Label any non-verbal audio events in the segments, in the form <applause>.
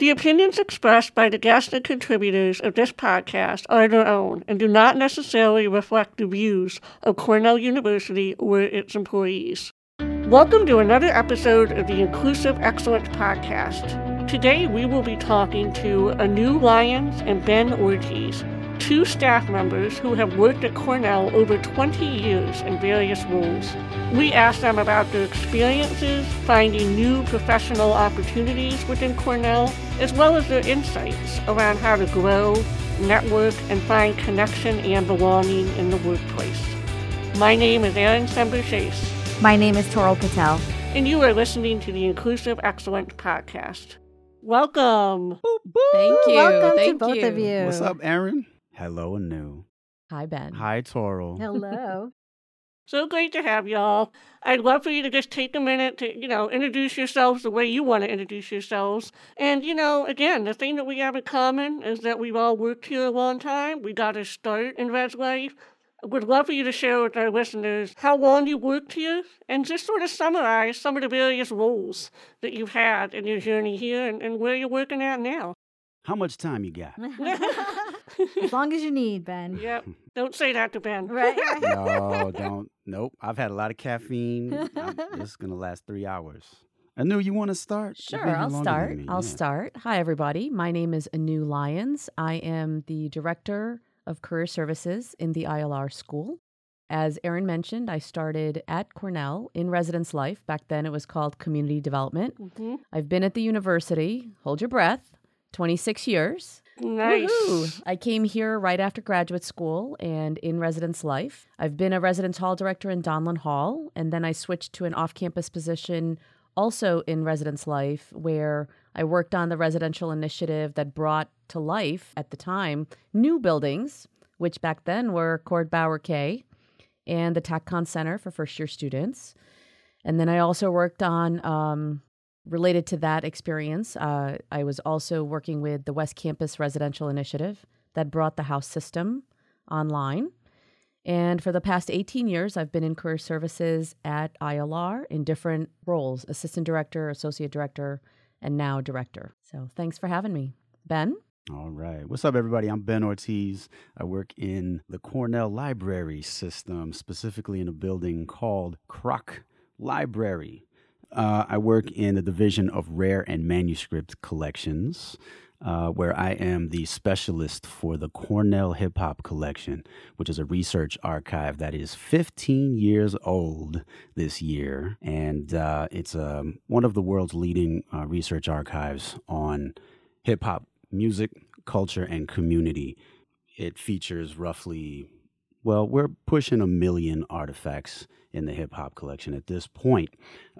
The opinions expressed by the guests and contributors of this podcast are their own and do not necessarily reflect the views of Cornell University or its employees. Welcome to another episode of the Inclusive Excellence Podcast. Today we will be talking to Anu Lyons and Ben Ortiz, two staff members who have worked at Cornell over 20 years in various roles. We asked them about their experiences finding new professional opportunities within Cornell, as well as their insights around how to grow, network, and find connection and belonging in the workplace. My name is Erin Sember Chase. My name is Toral Patel. And you are listening to the Inclusive Excellence Podcast. Welcome. Thank you. Welcome Thank to both you. of you. What's up, Erin? Hello, Anu. Hi, Ben. Hi, Toral. <laughs> Hello. So great to have y'all. I'd love for you to just take a minute to, you know, introduce yourselves the way you want to introduce yourselves. And, you know, again, the thing that we have in common is that we've all worked here a long time. We got to start in Res Life. I would love for you to share with our listeners how long you worked here and just sort of summarize some of the various roles that you've had in your journey here and, and where you're working at now. How much time you got? <laughs> as long as you need, Ben. Yep. Don't say that to Ben. <laughs> Right. right. no, don't. Nope. I've had a lot of caffeine. I'm- <laughs> this is gonna last three hours. Anu, you want to start? Sure, I'll start. I'll yeah. start. Hi, everybody. My name is Anu Lyons. I am the director of career services in the ILR school. As Erin mentioned, I started at Cornell in residence life. Back then, it was called community development. hmm I've been at the university, hold your breath, 26 years. Nice. Woohoo! I came here right after graduate school and in residence life. I've been a residence hall director in Donlon Hall, and then I switched to an off campus position also in residence life, where I worked on the residential initiative that brought to life at the time new buildings, which back then were Cord Bauer K and the TACCON Center for first year students. And then I also worked on um, related to that experience, uh, I was also working with the West Campus Residential Initiative that brought the house system online. And for the past 18 years, I've been in career services at ILR in different roles assistant director, associate director, and now director. So thanks for having me. Ben? All right. What's up, everybody? I'm Ben Ortiz. I work in the Cornell Library System, specifically in a building called Kroch Library. Uh, I work in the division of rare and manuscript collections, uh, where I am the specialist for the Cornell Hip Hop Collection, which is a research archive that is 15 years old this year. And uh, it's um, one of the world's leading uh, research archives on hip hop music, culture, and community. It features roughly, well, we're pushing a million artifacts in the hip hop collection at this point.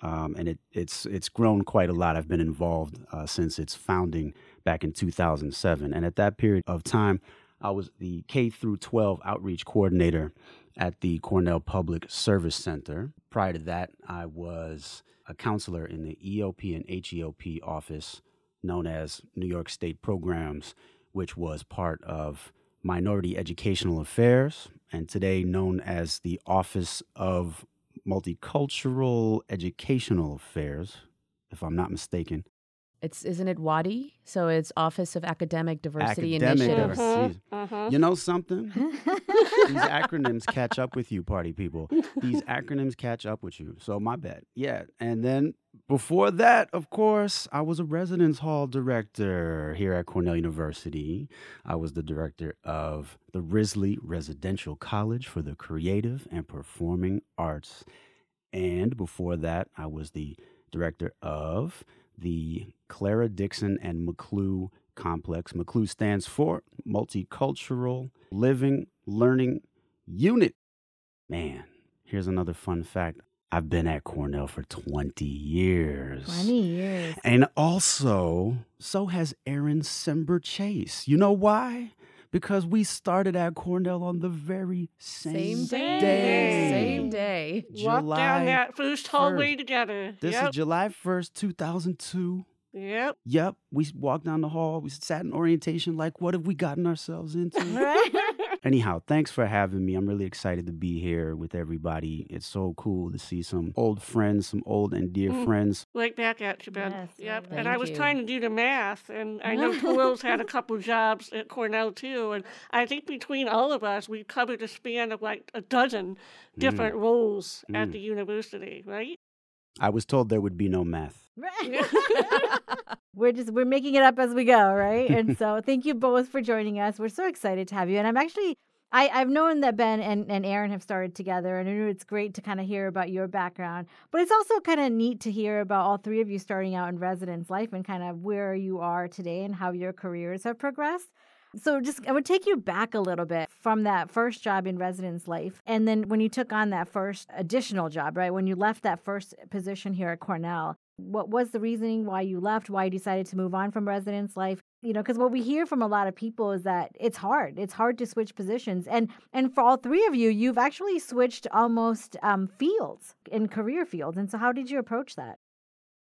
Um, and it, it's it's grown quite a lot. I've been involved uh, since its founding back in 2007, and at that period of time, I was the K through 12 outreach coordinator at the Cornell Public Service Center. Prior to that, I was a counselor in the EOP and HEOP office known as New York State Programs, which was part of Minority Educational Affairs, and today known as the Office of Multicultural Educational Affairs, if I'm not mistaken. It's isn't it WADI? So it's Office of Academic Diversity Academic Initiatives. Diversity. Uh-huh. You know something? <laughs> These acronyms catch up with you, party people. These acronyms catch up with you. So my bad. Yeah. And then before that, of course, I was a residence hall director here at Cornell University. I was the director of the Risley Residential College for the Creative and Performing Arts. And before that, I was the director of the Clara Dixon and McClue complex. McClue stands for Multicultural Living Learning Unit. Man, here's another fun fact. I've been at Cornell for 20 years. 20 years. And also, so has Erin Sember Chase. You know why? Because we started at Cornell on the very same, Same day. day. Same day. walked down that first hallway 1st. together. This yep. is July 1st, 2002. yep. Yep, we walked down the hall. We sat in orientation like, what have we gotten ourselves into? <laughs> Right? Anyhow, thanks for having me. I'm really excited to be here with everybody. It's so cool to see some old friends, some old and dear Mm. friends. Right back at you, Ben. Yes, yep. And I was you. trying to do the math, and I know <laughs> Toral's had a couple jobs at Cornell too. And I think between all of us, we covered a span of like a dozen different roles at Mm. the university, right? I was told there would be no math. <laughs> we're just we're making it up as we go, right? And so <laughs> thank you both for joining us. We're so excited to have you. And I'm actually I, I've known that Ben and, and Erin have started together, and I know it's great to kind of hear about your background. But it's also kind of neat to hear about all three of you starting out in residence life and kind of where you are today and how your careers have progressed. So just I would take you back a little bit from that first job in residence life and then when you took on that first additional job, right? When you left that first position here at Cornell, what was the reasoning why you left, why you decided to move on from residence life? You know, because what we hear from a lot of people is that it's hard. It's hard to switch positions, and and for all three of you, you've actually switched almost um, fields in career fields. And so, how did you approach that?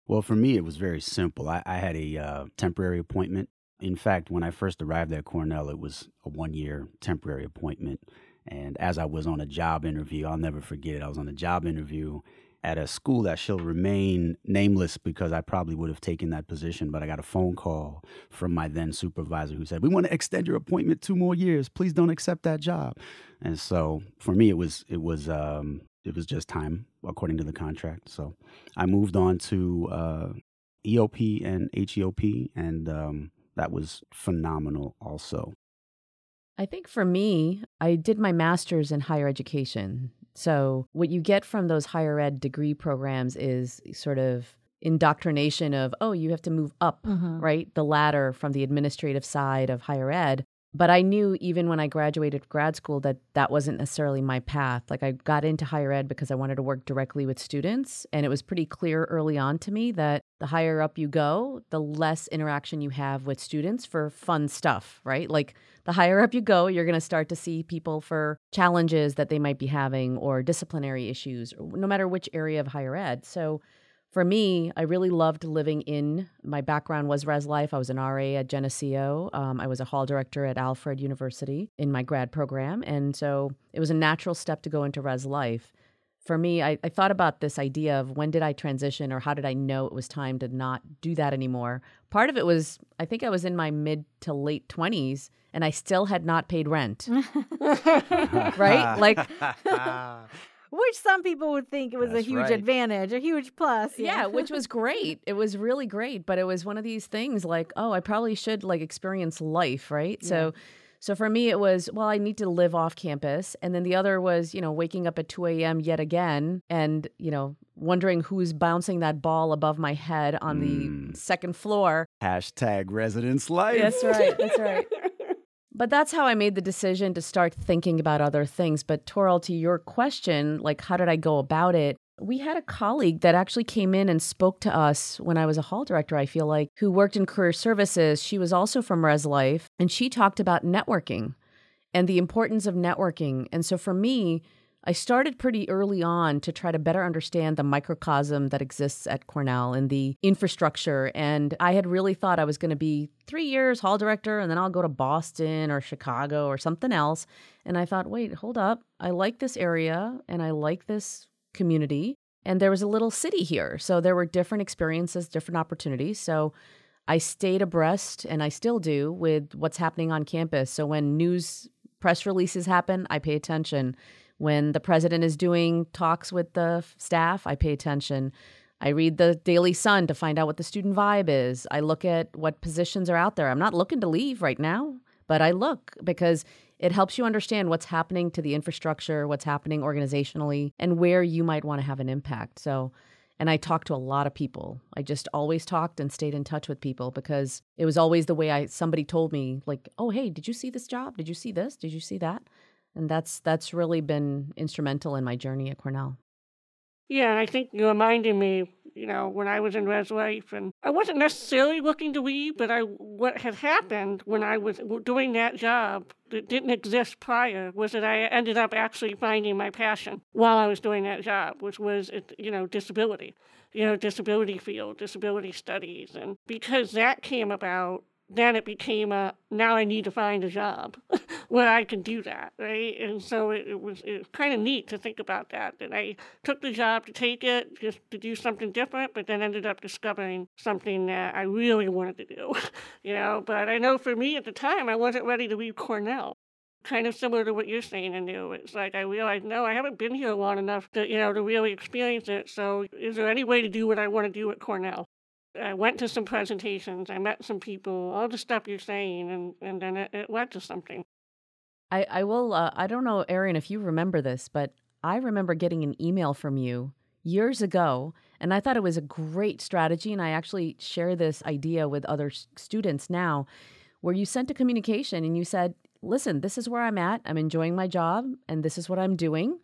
Well, for me, it was very simple. I, I had a uh, temporary appointment. In fact, when I first arrived at Cornell, it was a one year temporary appointment. And as I was on a job interview, I'll never forget it. I was on a job interview at a school that shall remain nameless because I probably would have taken that position. But I got a phone call from my then supervisor who said, "We want to extend your appointment two more years. Please don't accept that job." And so for me, it was it was um, it was just time according to the contract. So I moved on to uh, EOP and HEOP, and um, that was phenomenal. Also, I think for me, I did my master's in higher education. So, what you get from those higher ed degree programs is sort of indoctrination of, oh, you have to move up, Mm-hmm. right? The ladder from the administrative side of higher ed. But I knew even when I graduated grad school that that wasn't necessarily my path. Like I got into higher ed because I wanted to work directly with students. And it was pretty clear early on to me that the higher up you go, the less interaction you have with students for fun stuff, right? Like the higher up you go, you're going to start to see people for challenges that they might be having or disciplinary issues, no matter which area of higher ed. So for me, I really loved living in. My background was res life. I was an RA at Geneseo. Um, I was a hall director at Alfred University in my grad program. And so it was a natural step to go into res life. For me, I, I thought about this idea of when did I transition or how did I know it was time to not do that anymore? Part of it was, I think I was in my mid to late 20s and I still had not paid rent, <laughs> <laughs> right? Like, <laughs> Which some people would think it was a huge right. advantage, a huge plus. yeah which <laughs> was great it was really great but it was one of these things like oh i probably should like experience life right so so for me it was well i need to live off campus and then the other was you know waking up at 2 a.m yet again and you know wondering who's bouncing that ball above my head on Mm. the second floor hashtag residence life. that's right that's right <laughs> but that's how I made the decision to start thinking about other things. But Toral, to your question, like how did I go about it? We had a colleague that actually came in and spoke to us when I was a hall director, I feel like, who worked in career services. She was also from Res Life, and she talked about networking and the importance of networking. And so for me, I started pretty early on to try to better understand the microcosm that exists at Cornell and the infrastructure. And I had really thought I was going to be three years hall director and then I'll go to Boston or Chicago or something else. And I thought, wait, hold up. I like this area and I like this community. And there was a little city here. So there were different experiences, different opportunities. So I stayed abreast, and I still do, with what's happening on campus. So when news press releases happen, I pay attention. When the president is doing talks with the staff, I pay attention. I read the Daily Sun to find out what the student vibe is. I look at what positions are out there. I'm not looking to leave right now, but I look because it helps you understand what's happening to the infrastructure, what's happening organizationally, and where you might want to have an impact. So, and I talked to a lot of people. I just always talked and stayed in touch with people because it was always the way I somebody told me like, "Oh, hey, did you see this job? Did you see this? Did you see that?" And that's that's really been instrumental in my journey at Cornell. Yeah, I think you reminded me, you know, when I was in Res Life, and I wasn't necessarily looking to leave, but I what had happened when I was doing that job that didn't exist prior was that I ended up actually finding my passion while I was doing that job, which was, you know, disability, you know, disability field, disability studies, and because that came about, then it became a now I need to find a job <laughs> where I can do that, right? And so it, it was it was kind of neat to think about that. That I took the job to take it just to do something different, but then ended up discovering something that I really wanted to do, <laughs> you know. But I know for me at the time, I wasn't ready to leave Cornell. Kind of similar to what you're saying, Anu. It's like I realized, no, I haven't been here long enough to, you know, to really experience it. So, is there any way to do what I want to do at Cornell? I went to some presentations, I met some people, all the stuff you're saying, and, and then it, it led to something. I, I will, uh, I don't know, Erin, if you remember this, but I remember getting an email from you years ago, and I thought it was a great strategy. And I actually share this idea with other students now, where you sent a communication and you said, Listen, this is where I'm at. I'm enjoying my job, and this is what I'm doing.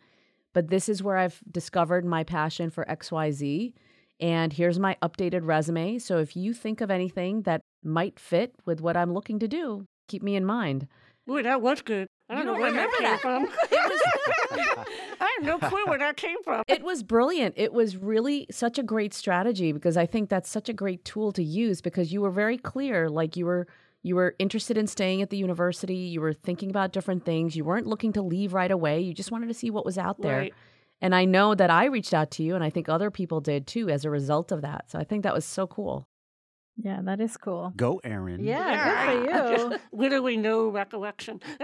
But this is where I've discovered my passion for XYZ and here's my updated resume. So if you think of anything that might fit with what I'm looking to do, keep me in mind. Boy, that was good. I don't, You know don't where that came from. <laughs> <laughs> I have no clue where that came from. It was brilliant. It was really such a great strategy because I think that's such a great tool to use because you were very clear like you were you were interested in staying at the university, you were thinking about different things, you weren't looking to leave right away, you just wanted to see what was out there. Right. And I know that I reached out to you and I think other people did too as a result of that. So I think that was so cool. Yeah, that is cool. Go, Erin. Yeah, good for I- I you. just <laughs> literally no recollection. <laughs>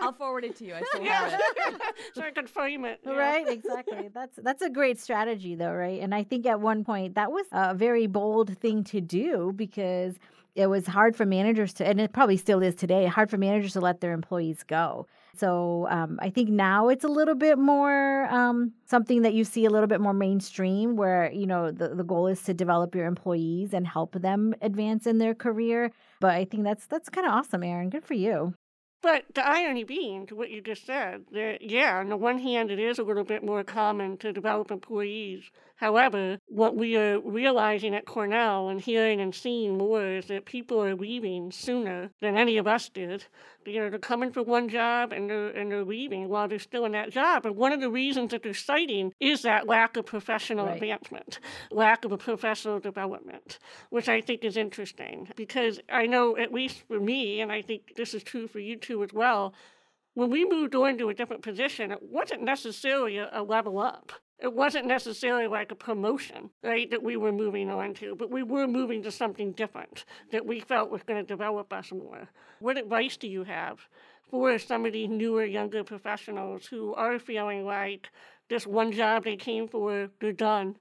I'll forward it to you. I still yeah, <laughs> so I can frame it. yeah. Right, exactly. That's that's a great strategy though, right? And I think at one point that was a very bold thing to do because it was hard for managers to and it probably still is today, hard for managers to let their employees go. So um, I think now it's a little bit more um, something that you see a little bit more mainstream, where you know the, the goal is to develop your employees and help them advance in their career. But I think that's that's kind of awesome, Erin. Good for you. But the irony being, to what you just said, that yeah, on the one hand, it is a little bit more common to develop employees. However, what we are realizing at Cornell and hearing and seeing more is that people are leaving sooner than any of us did. You know, they're coming for one job and they're, and they're leaving while they're still in that job. And one of the reasons that they're citing is that lack of professional Right. advancement, lack of a professional development, which I think is interesting because I know, at least for me, and I think this is true for you too as well, when we moved on to a different position, it wasn't necessarily a, a level up. It wasn't necessarily like a promotion, right, that we were moving on to, but we were moving to something different that we felt was going to develop us more. What advice do you have for some of these newer, younger professionals who are feeling like this one job they came for, they're done?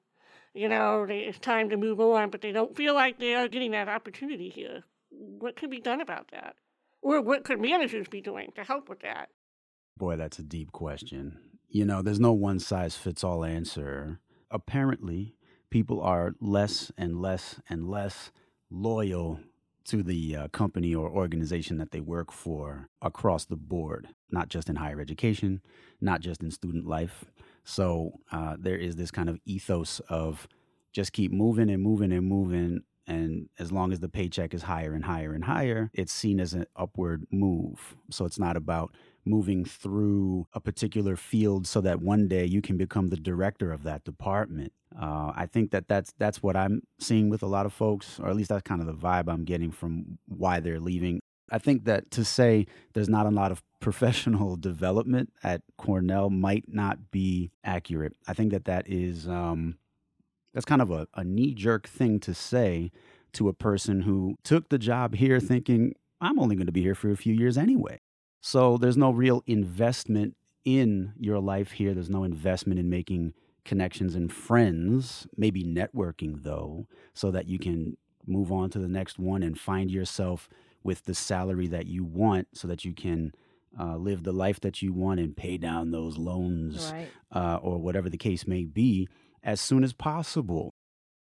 You know, it's time to move on, but they don't feel like they are getting that opportunity here. What can be done about that? Or what could managers be doing to help with that? Boy, that's a deep question. You know, there's no one size fits all answer. Apparently, people are less and less and less loyal to the uh, company or organization that they work for across the board, not just in higher education, not just in student life. So uh, there is this kind of ethos of just keep moving and moving and moving. And as long as the paycheck is higher and higher and higher, it's seen as an upward move. So it's not about moving through a particular field so that one day you can become the director of that department. Uh, I think that that's that's what I'm seeing with a lot of folks, or at least that's kind of the vibe I'm getting from why they're leaving. I think that to say there's not a lot of <laughs> professional development at Cornell might not be accurate. I think that that is um, that's kind of a, a knee jerk thing to say to a person who took the job here thinking I'm only going to be here for a few years anyway. So there's no real investment in your life here. There's no investment in making connections and friends, maybe networking though, so that you can move on to the next one and find yourself with the salary that you want so that you can uh, live the life that you want and pay down those loans Right. uh, or whatever the case may be as soon as possible.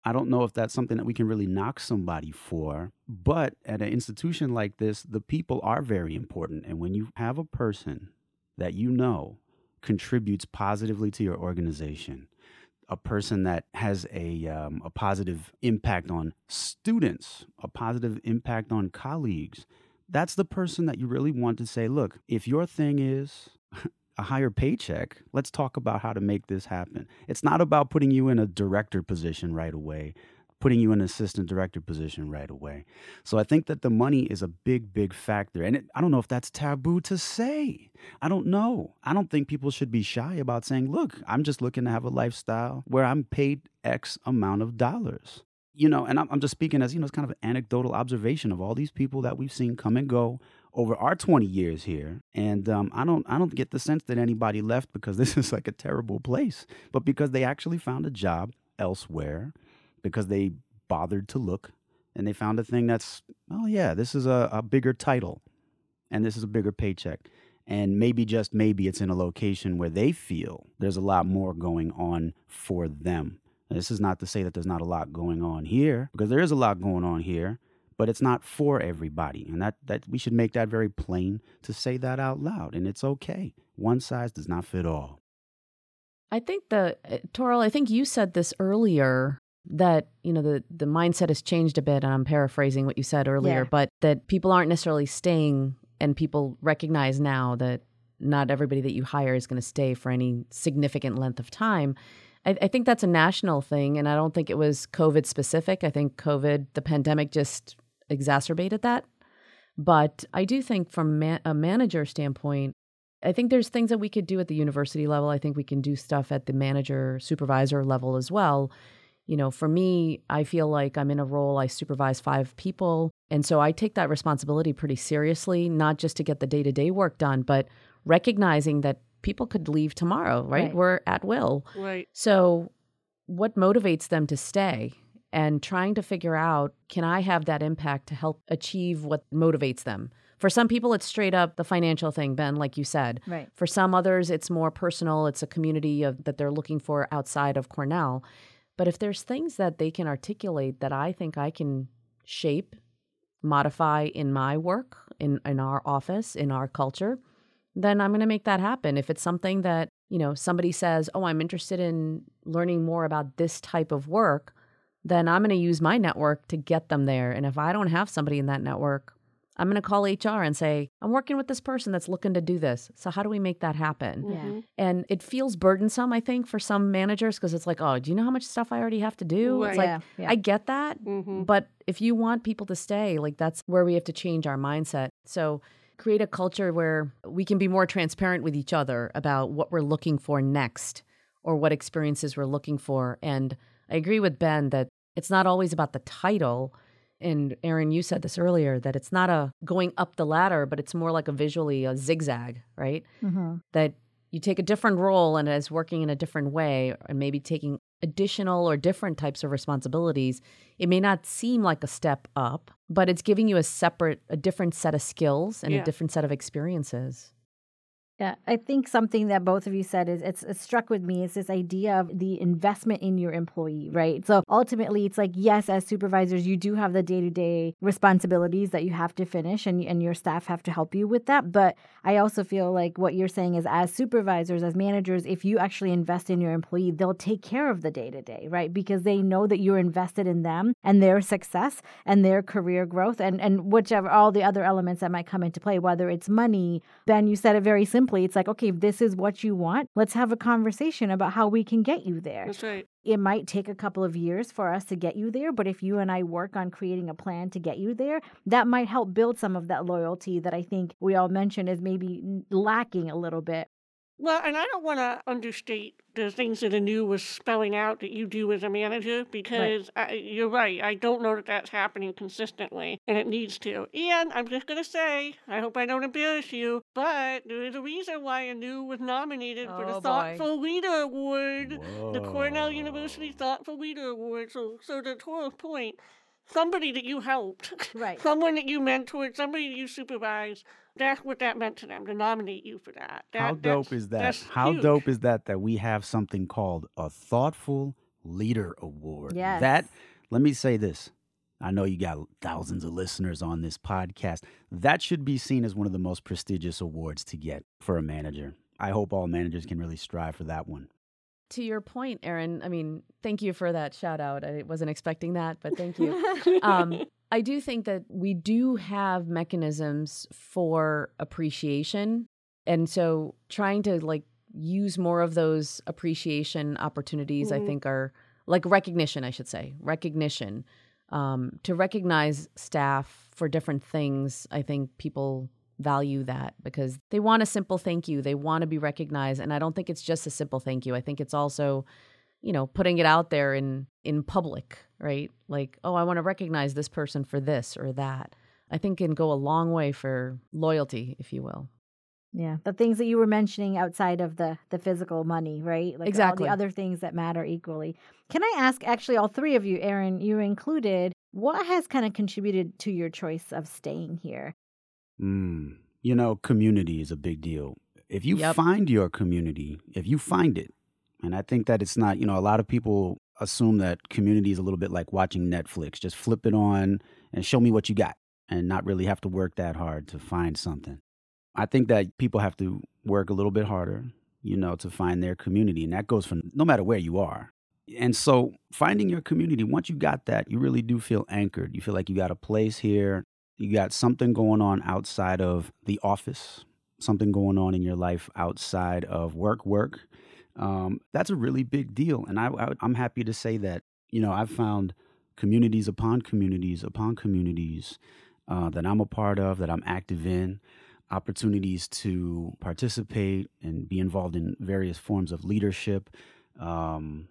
I don't know if that's something that we can really knock somebody for, but at an institution like this, the people are very important. And when you have a person that you know contributes positively to your organization, a person that has a, um, a positive impact on students, a positive impact on colleagues, that's the person that you really want to say, look, if your thing is a higher paycheck, let's talk about how to make this happen. It's not about putting you in a director position right away. putting you in an assistant director position right away. So I think that the money is a big, big factor. And it, I don't know if that's taboo to say. I don't know. I don't think people should be shy about saying, look, I'm just looking to have a lifestyle where I'm paid X amount of dollars. You know, and I'm, just speaking as, you know, it's kind of an anecdotal observation of all these people that we've seen come and go over our 20 years here and um, i don't i don't get the sense that anybody left because <laughs> this is like a terrible place but because they actually found a job elsewhere because they bothered to look and they found a thing that's oh yeah this is a, a bigger title and this is a bigger paycheck and maybe just maybe it's in a location where they feel there's a lot more going on for them. And this is not to say that there's not a lot going on here because there is a lot going on here but it's not for everybody and that, that we should make that very plain to say that out loud and it's okay. One size does not fit all. I think the uh, Toral, I think you said this earlier that you know the the mindset has changed a bit and I'm paraphrasing what you said earlier Yeah. but that people aren't necessarily staying and people recognize now that not everybody that you hire is going to stay for any significant length of time. I, I think that's a national thing and I don't think it was COVID specific. I think COVID the pandemic just exacerbated that but I do think from ma- a manager standpoint I think there's things that we could do at the university level. I think we can do stuff at the manager supervisor level as well. You know, for me, I feel like I'm in a role, I supervise five people. And so I take that responsibility pretty seriously, not just to get the day to day work done, but recognizing that people could leave tomorrow, right? Right. We're at will. Right. So, what motivates them to stay? And trying to figure out can I have that impact to help achieve what motivates them? For some people, it's straight up the financial thing, Ben, like you said. Right. For some others, it's more personal. It's a community of, that they're looking for outside of Cornell. But if there's things that they can articulate that I think I can shape, modify in my work, in, in our office, in our culture, then I'm going to make that happen. If it's something that, you know, somebody says, oh, I'm interested in learning more about this type of work, then I'm going to use my network to get them there. And if I don't have somebody in that network, I'm going to call HR and say, I'm working with this person that's looking to do this. So, how do we make that happen? Yeah. Mhm. And it feels burdensome, I think, for some managers because it's like, oh, do you know how much stuff I already have to do? Right. It's like, yeah. yeah. I get that. Mhm. But if you want people to stay, like that's where we have to change our mindset. So, create a culture where we can be more transparent with each other about what we're looking for next or what experiences we're looking for. And I agree with Ben that it's not always about the title. And Erin, you said this earlier that it's not a going up the ladder, but it's more like a visually a zigzag, right? Mhm. that you take a different role and it's working in a different way and maybe taking additional or different types of responsibilities it may not seem like a step up but it's giving you a separate a different set of skills and Yeah. a different set of experiences Yeah, I think something that both of you said is it's, it's struck with me is this idea of the investment in your employee, right? So ultimately, it's like yes, as supervisors, you do have the day to day responsibilities that you have to finish, and and your staff have to help you with that. But I also feel like what you're saying is, as supervisors, as managers, if you actually invest in your employee, they'll take care of the day to day, right? Because they know that you're invested in them and their success and their career growth, and and whichever all the other elements that might come into play, whether it's money. Ben, you said it very simply. It's like, okay, if this is what you want, let's have a conversation about how we can get you there. That's right. It might take a couple of years for us to get you there, but if you and I work on creating a plan to get you there, that might help build some of that loyalty that I think we all mentioned is maybe lacking a little bit. Well, and I don't want to understate the things that Anu was spelling out that you do as a manager because I, you're right. I don't know that that's happening consistently, and it needs to. And I'm just going to say, I hope I don't embarrass you, but there is a reason why Anu was nominated for Oh, the boy. Thoughtful Leader Award, the Cornell University Thoughtful Leader Award. So, so to Tor's point, somebody that you helped, Right. someone that you mentored, somebody you supervised, that's what that meant to them to nominate you for that. that How dope is that? How huge. dope is that that we have something called a Thoughtful Leader Award? Yes. That, let me say this. I know you got thousands of listeners on this podcast. That should be seen as one of the most prestigious awards to get for a manager. I hope all managers can really strive for that one. To your point erin i mean thank you for that shout out i wasn't expecting that but thank you <laughs> um, I do think that we do have mechanisms for appreciation. And so trying to like use more of those appreciation opportunities, I Mhm. think are like recognition, I should say, recognition. Um, to recognize staff for different things, I think people value that because they want a simple thank you. They want to be recognized. And I don't think it's just a simple thank you. I think it's also, you know, putting it out there in in public, right? Like, oh, I want to recognize this person for this or that. I think can go a long way for loyalty, if you will. Yeah, the things that you were mentioning outside of the the physical money, right? Like Exactly. all the other things that matter equally. Can I ask actually all three of you, Erin, you included, what has kind of contributed to your choice of staying here? Mm, you know, community is a big deal. If you Yep. find your community, if you find it, and I think that it's not, you know, a lot of people assume that community is a little bit like watching Netflix. Just flip it on and show me what you got and not really have to work that hard to find something. I think that people have to work a little bit harder, you know, to find their community. And that goes for no matter where you are. And so finding your community, once you got that, you really do feel anchored. You feel like you got a place here. You got something going on outside of the office, something going on in your life outside of work, work. Um, that's a really big deal. And I, I, I'm happy to say that, you know, I've found communities upon communities upon communities uh, that I'm a part of, that I'm active in, opportunities to participate and be involved in various forms of leadership. Um,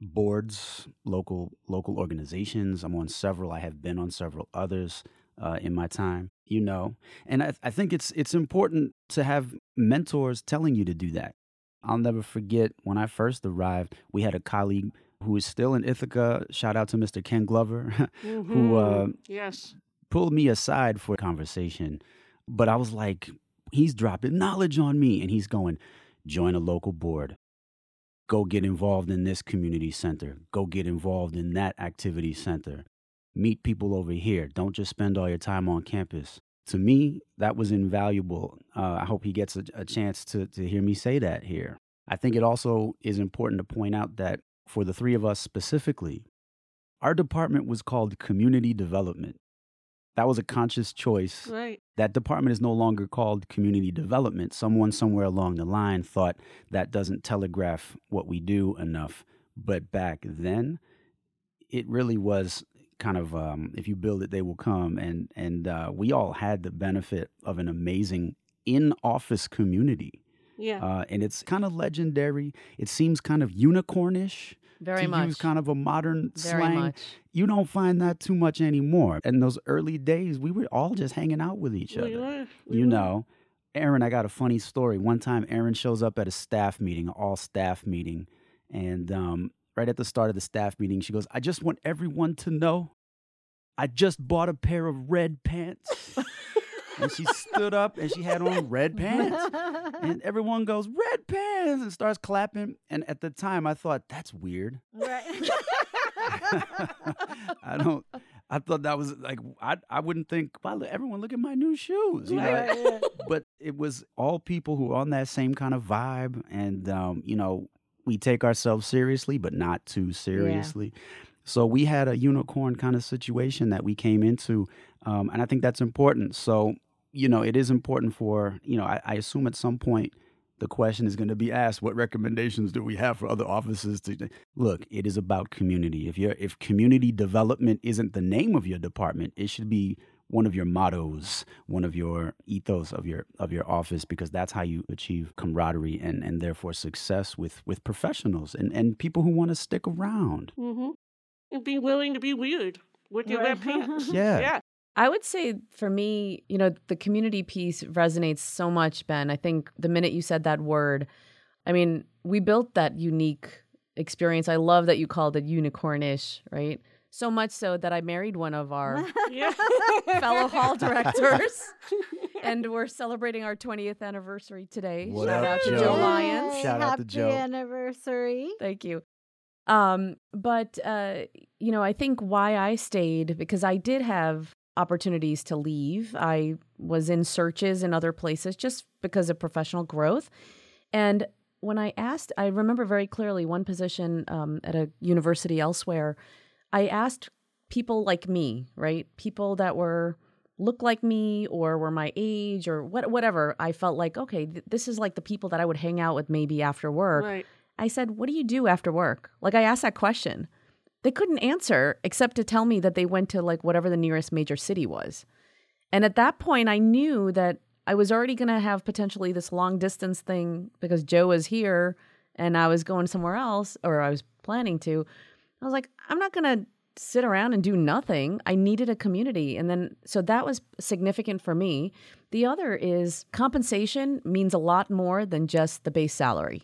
boards, local local organizations. I'm on several. I have been on several others uh, in my time. You know, and I, I think it's it's important to have mentors telling you to do that. I'll never forget when I first arrived. We had a colleague who is still in Ithaca. Shout out to Mr. Ken Glover, <laughs> who uh, yes. pulled me aside for a conversation. But I was like, he's dropping knowledge on me, and he's going, join a local board. Go get involved in this community center. Go get involved in that activity center. Meet people over here. Don't just spend all your time on campus. To me, that was invaluable. Uh, I hope he gets a, a chance to, to hear me say that here. I think it also is important to point out that for the three of us specifically, our department was called Community Development. That was a conscious choice Right. that department is no longer called community development. Someone somewhere along the line thought that doesn't telegraph what we do enough. But back then, it really was kind of um, if you build it, they will come. And and uh, we all had the benefit of an amazing in-office community, Yeah. uh, and it's kind of legendary. It seems kind of unicornish Very to much. use kind of a modern Very slang much. you don't find that too much anymore. In those early days, we were all just hanging out with each We other. were, we You were. know, Erin, I got a funny story. One time, Erin shows up at a staff meeting, all staff meeting, and um, right at the start of the staff meeting, she goes, I just want everyone to know I just bought a pair of red pants. and she stood up and she had on red pants. And everyone goes, Red pants, and starts clapping. And at the time, I thought, that's weird. right. <laughs> I don't. I thought that was like I. I wouldn't think. Wow, everyone, look at my new shoes. You know, Right, right. but it was all people who were on that same kind of vibe, and um, you know, we take ourselves seriously, but not too seriously. So we had a unicorn kind of situation that we came into, um, and I think that's important. So you know, it is important for you know. I, I assume at some point the question is going to be asked: What recommendations do we have for other offices to look? It is about community. If you're if community development isn't the name of your department, it should be one of your mottos, one of your ethos of your of your office, because that's how you achieve camaraderie and and therefore success with with professionals and and people who want to stick around. Mm-hmm. And be willing to be weird with your Right. red pants. <laughs> Yeah. Yeah. I would say for me, you know, the community piece resonates so much, Ben. I think the minute you said that word, I mean, we built that unique experience. I love that you called it unicornish, right? So much so that I married one of our <laughs> <laughs> fellow hall directors, <laughs> and we're celebrating our 20th anniversary today. What Shout up, out to Joe? Joe Lyons. Shout out to Happy Joe. anniversary. Thank you. Um, but uh, you know, I think why I stayed because I did have opportunities to leave. I was in searches in other places just because of professional growth. And when I asked, I remember very clearly one position um, at a university elsewhere. I asked people like me, right? People that were look like me or were my age or what, whatever. I felt like, okay, th- this is like the people that I would hang out with maybe after work. Right. I said, What do you do after work? Like, I asked that question. They couldn't answer except to tell me that they went to like whatever the nearest major city was. And at that point, I knew that I was already going to have potentially this long distance thing because Joe was here and I was going somewhere else, or I was planning to. I was like, I'm not going to sit around and do nothing. I needed a community. And then, so that was significant for me. The other is compensation means a lot more than just the base salary.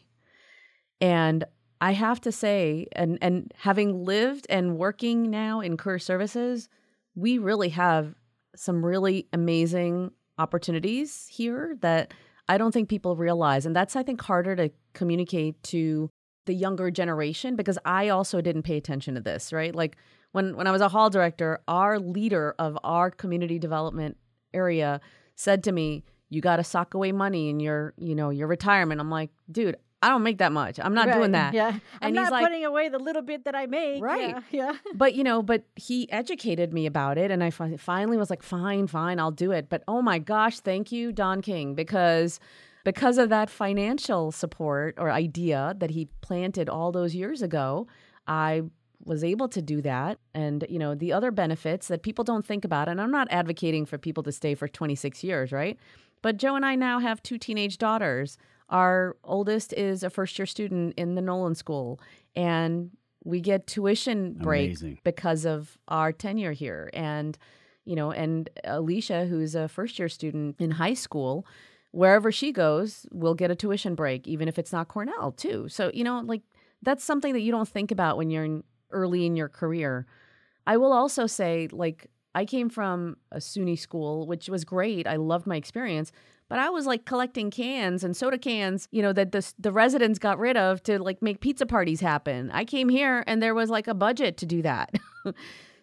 And I have to say, and, and having lived and working now in career services, we really have some really amazing opportunities here that I don't think people realize. And that's, I think, harder to communicate to the younger generation because I also didn't pay attention to this, right? Like when, when I was a hall director, our leader of our community development area said to me, you got to sock away money in your, you know, your retirement. I'm like, dude, I don't make that much. I'm not Right, doing that. Yeah. And I'm he's not like- putting away the little bit that I make. Right. Yeah. <laughs> yeah. But you know, but he educated me about it, and I fi- finally was like, "Fine, fine, I'll do it." But oh my gosh, thank you, Don King, because because of that financial support or idea that he planted all those years ago, I was able to do that. And you know, the other benefits that people don't think about, and I'm not advocating for people to stay for 26 years, right? But Joe and I now have two teenage daughters. Our oldest is a first year student in the Nolan School, and we get tuition break Amazing. because of our tenure here. And, you know, and Alicia, who's a first year student in high school, wherever she goes, will get a tuition break, even if it's not Cornell, too. So, you know, like that's something that you don't think about when you're in, early in your career. I will also say, like, I came from a SUNY school, which was great. I loved my experience, but I was like collecting cans and soda cans, you know, that the the residents got rid of to like make pizza parties happen. I came here and there was like a budget to do that. <laughs>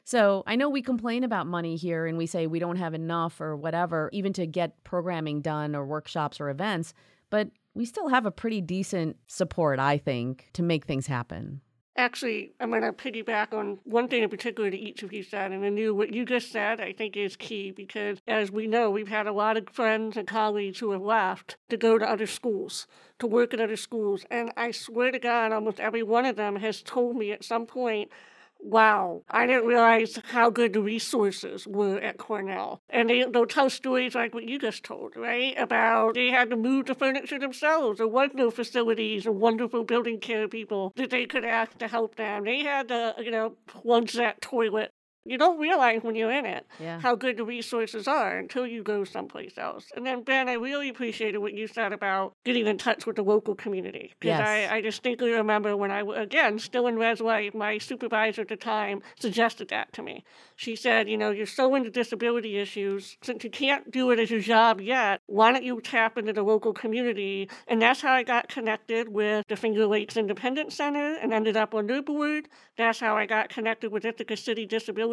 so I know we complain about money here and we say we don't have enough or whatever, even to get programming done or workshops or events, but we still have a pretty decent support, I think, to make things happen. Actually, I'm going to piggyback on one thing in particular that each of you said, and I knew what you just said I think is key because, as we know, we've had a lot of friends and colleagues who have left to go to other schools, to work at other schools, and I swear to God, almost every one of them has told me at some point, Wow, I didn't realize how good the resources were at Cornell. And they, they'll tell stories like what you just told, right? About they had to move the furniture themselves. There was no facilities or wonderful building care people that they could ask to help them. They had to, you know, plunge that toilet. You don't realize when you're in it Yeah. how good the resources are until you go someplace else. And then, Ben, I really appreciated what you said about getting in touch with the local community. Because Yes. I, I distinctly remember when I, again, still in Res Life, my supervisor at the time suggested that to me. She said, you know, you're so into disability issues, since you can't do it as your job yet, why don't you tap into the local community? And that's how I got connected with the Finger Lakes Independence Center and ended up on their board. That's how I got connected with Ithaca City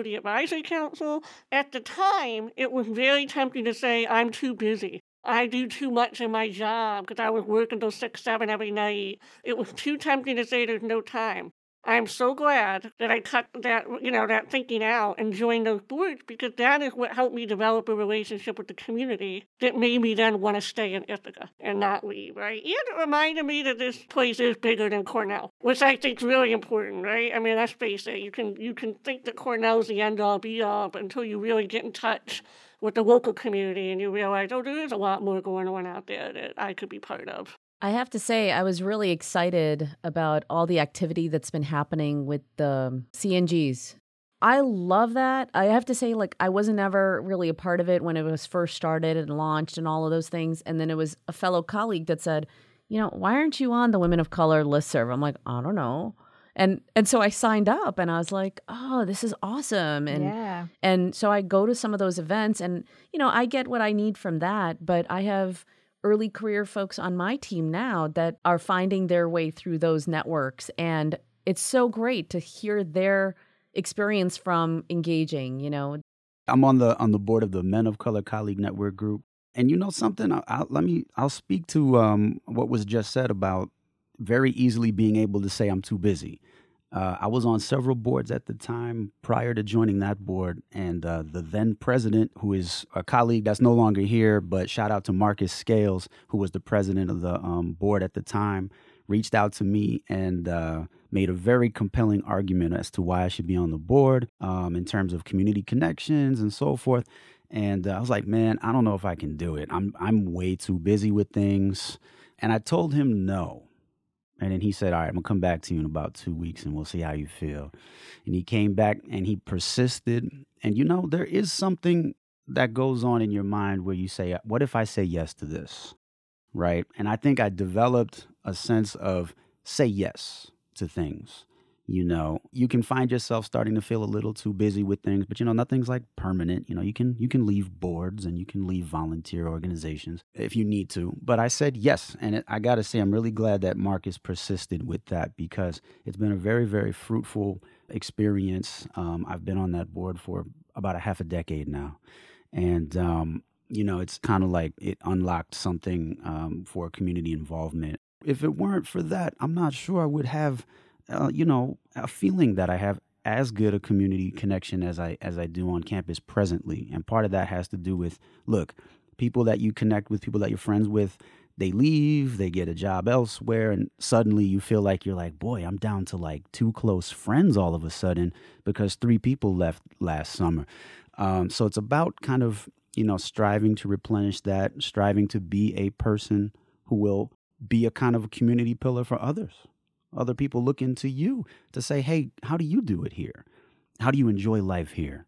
Disability Advisory Council. At the time, it was very tempting to say, I'm too busy. I do too much in my job because I was working till six, seven every night. It was too tempting to say there's no time. I'm so glad that I cut that, you know, that thinking out and joined those boards because that is what helped me develop a relationship with the community that made me then want to stay in Ithaca and not leave, right? And it reminded me that this place is bigger than Cornell, which I think is really important, right? I mean, let's face it, you can you can think that Cornell's the end all be all, but until you really get in touch with the local community and you realize, oh, there is a lot more going on out there that I could be part of. I have to say, I was really excited about all the activity that's been happening with the um, CNGs. I love that. I have to say, like, I wasn't ever really a part of it when it was first started and launched and all of those things. And then it was a fellow colleague that said, you know, why aren't you on the Women of Color listserv? I'm like, I don't know. And and so I signed up and I was like, oh, this is awesome. And yeah. and so I go to some of those events and, you know, I get what I need from that. But I have early career folks on my team now that are finding their way through those networks. And it's so great to hear their experience from engaging, you know. I'm on the on the board of the Men of Color Colleague Network Group, and you know something. I'll, I'll let me. I'll speak to um, what was just said about very easily being able to say I'm too busy. Uh, I was on several boards at the time prior to joining that board, and uh, the then president, who is a colleague that's no longer here, but shout out to Marcus Scales, who was the president of the um, board at the time, reached out to me and uh, made a very compelling argument as to why I should be on the board um, in terms of community connections and so forth. And uh, I was like, man, I don't know if I can do it. I'm I'm way too busy with things. And I told him no. And then he said, All right, I'm going to come back to you in about two weeks and we'll see how you feel. And he came back and he persisted. And you know, there is something that goes on in your mind where you say, What if I say yes to this? Right. And I think I developed a sense of say yes to things you know you can find yourself starting to feel a little too busy with things but you know nothing's like permanent. You know you can you can leave boards and you can leave volunteer organizations if you need to. But i said yes and it, i got to say i'm really glad that marcus persisted with that because it's been a very very fruitful experience. Um, i've been on that board for about a half a decade now. And um, you know it's kind of like it unlocked something um, for community involvement. If it weren't for that i'm not sure i would have uh, you know, a feeling that I have as good a community connection as I as I do on campus presently. And part of that has to do with look, people that you connect with, people that you're friends with, they leave, they get a job elsewhere, and suddenly you feel like you're like, boy, I'm down to like two close friends all of a sudden because three people left last summer. Um, so it's about kind of you know striving to replenish that, striving to be a person who will be a kind of a community pillar for others. Other people looking to you to say, hey, how do you do it here? How do you enjoy life here?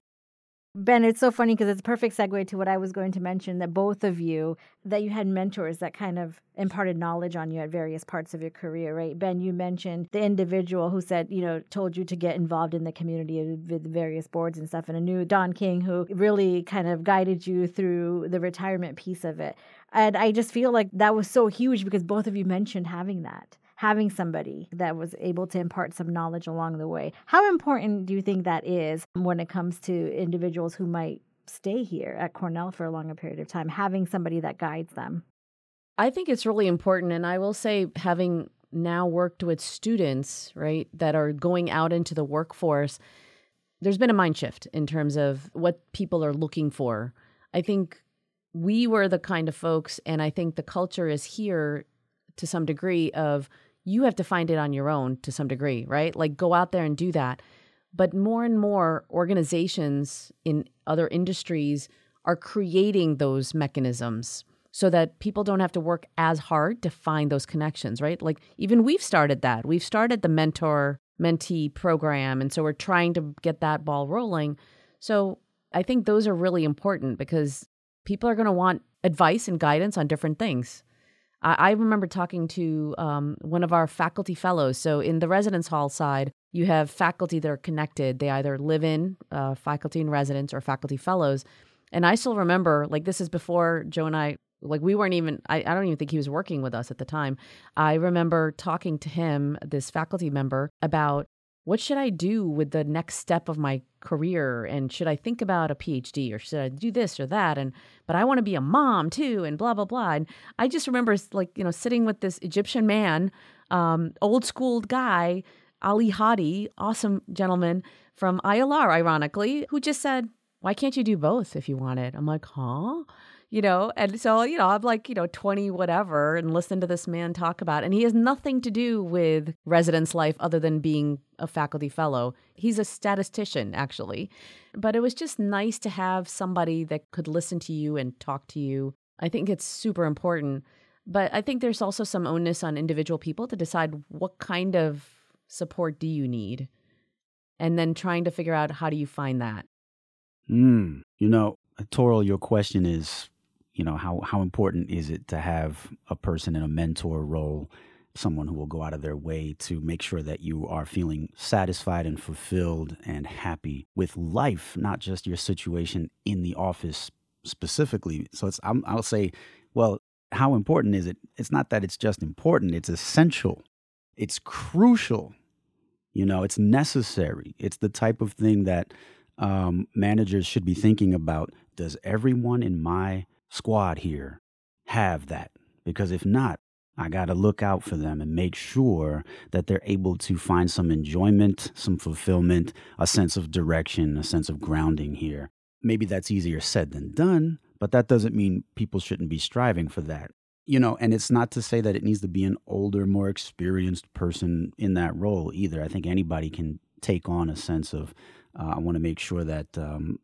Ben, it's so funny because it's a perfect segue to what I was going to mention that both of you, that you had mentors that kind of imparted knowledge on you at various parts of your career, right? Ben, you mentioned the individual who said, you know, told you to get involved in the community with various boards and stuff, and Anu Don King who really kind of guided you through the retirement piece of it. And I just feel like that was so huge because both of you mentioned having that having somebody that was able to impart some knowledge along the way. How important do you think that is when it comes to individuals who might stay here at Cornell for a longer period of time, having somebody that guides them? I think it's really important. And I will say, having now worked with students, right, that are going out into the workforce, there's been a mind shift in terms of what people are looking for. I think we were the kind of folks, and I think the culture is here to some degree of you have to find it on your own to some degree, right? Like go out there and do that. But more and more organizations in other industries are creating those mechanisms so that people don't have to work as hard to find those connections, right? Like even we've started that. We've started the mentor mentee program. And so we're trying to get that ball rolling. So I think those are really important because people are going to want advice and guidance on different things. I, I remember talking to um, one of our faculty fellows. So in the residence hall side, you have faculty that are connected. They either live in uh, faculty and residence or faculty fellows. And I still remember, like, this is before Joe and I, like, we weren't even, I, I don't even think he was working with us at the time. I remember talking to him, this faculty member, about what should I do with the next step of my career? And should I think about a PhD or should I do this or that? And but I want to be a mom too and blah blah blah. And I just remember like you know sitting with this Egyptian man um, old school guy Ali Hadi awesome gentleman from ILR ironically who just said why can't you do both if you want it? I'm like huh you know and so you know i'm like you know 20 whatever and listen to this man talk about and he has nothing to do with residence life other than being a faculty fellow. He's a statistician actually but it was just nice to have somebody that could listen to you and talk to you. I think it's super important but i think there's also some onus on individual people to decide what kind of support do you need and then trying to figure out how do you find that. Mm, you know Toral, your question is you know how how important is it to have a person in a mentor role someone who will go out of their way to make sure that you are feeling satisfied and fulfilled and happy with life not just your situation in the office specifically? So it's i will say well how important is it? It's not that it's just important it's essential. It's crucial. You know it's necessary. It's the type of thing that um, managers should be thinking about. Does everyone in my squad here have that. Because if not, I got to look out for them and make sure that they're able to find some enjoyment, some fulfillment, a sense of direction, a sense of grounding here. Maybe that's easier said than done, but that doesn't mean people shouldn't be striving for that. you know, and it's not to say that it needs to be an older, more experienced person in that role either. I think anybody can take on a sense of, uh, I want to make sure that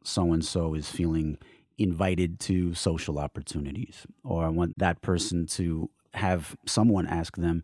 so and so is feeling invited to social opportunities, or I want that person to have someone ask them,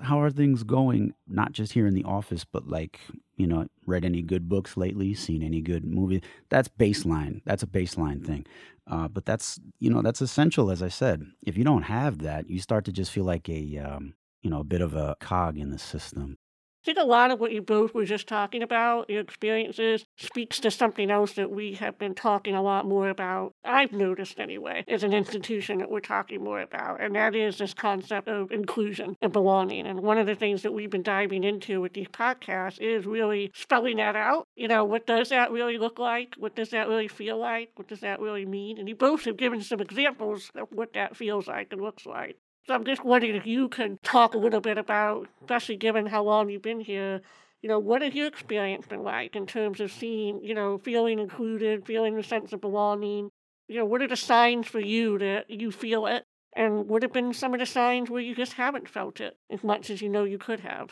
how are things going? Not just here in the office but like you know read any good books lately seen any good movies that's baseline. That's a baseline thing. Uh, but that's you know that's essential as i said. If you don't have that you start to just feel like a um, you know a bit of a cog in the system I think a lot of what you both were just talking about, your experiences, speaks to something else that we have been talking a lot more about. I've noticed anyway, as an institution that we're talking more about, and that is this concept of inclusion and belonging. And one of the things that we've been diving into with these podcasts is really spelling that out. You know, what does that really look like? What does that really feel like? What does that really mean? And you both have given some examples of what that feels like and looks like. So I'm just wondering if you can talk a little bit about, especially given how long you've been here, you know, what has your experience been like in terms of seeing, you know, feeling included, feeling a sense of belonging? You know, what are the signs for you that you feel it? And what have been some of the signs where you just haven't felt it as much as you know you could have?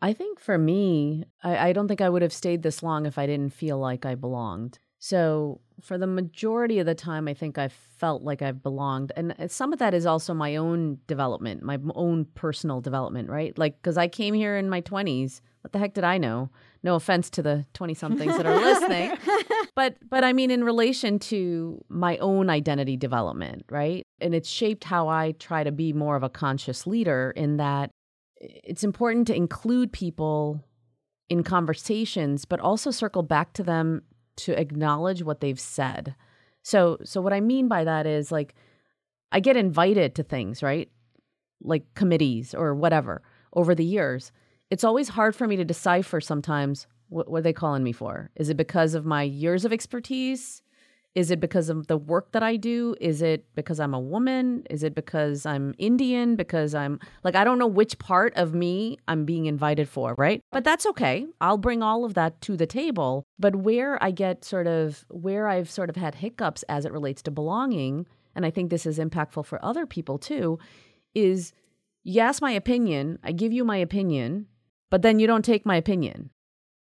I think for me, I, I don't think I would have stayed this long if I didn't feel like I belonged. So for the majority of the time, I think I felt like I've belonged. And uh, some of that is also my own development, my own personal development, right? Like, because I came here in my 20s. What the heck did I know? No offense to the 20 somethings that are listening. <laughs> But, but I mean, in relation to my own identity development, right? And it's shaped how I try to be more of a conscious leader in that it's important to include people in conversations, but also circle back to them to acknowledge what they've said. So so what I mean by that is like I get invited to things, right? Like committees or whatever over the years. It's always hard for me to decipher sometimes what, what are they calling me for? Is it because of my years of expertise? Is it because of the work that I do? Is it because I'm a woman? Is it because I'm Indian? Because I'm like, I don't know which part of me I'm being invited for, right? But that's okay. I'll bring all of that to the table. But where I get sort of, where I've sort of had hiccups as it relates to belonging, and I think this is impactful for other people too, is ask my opinion, I give you my opinion, but then you don't take my opinion.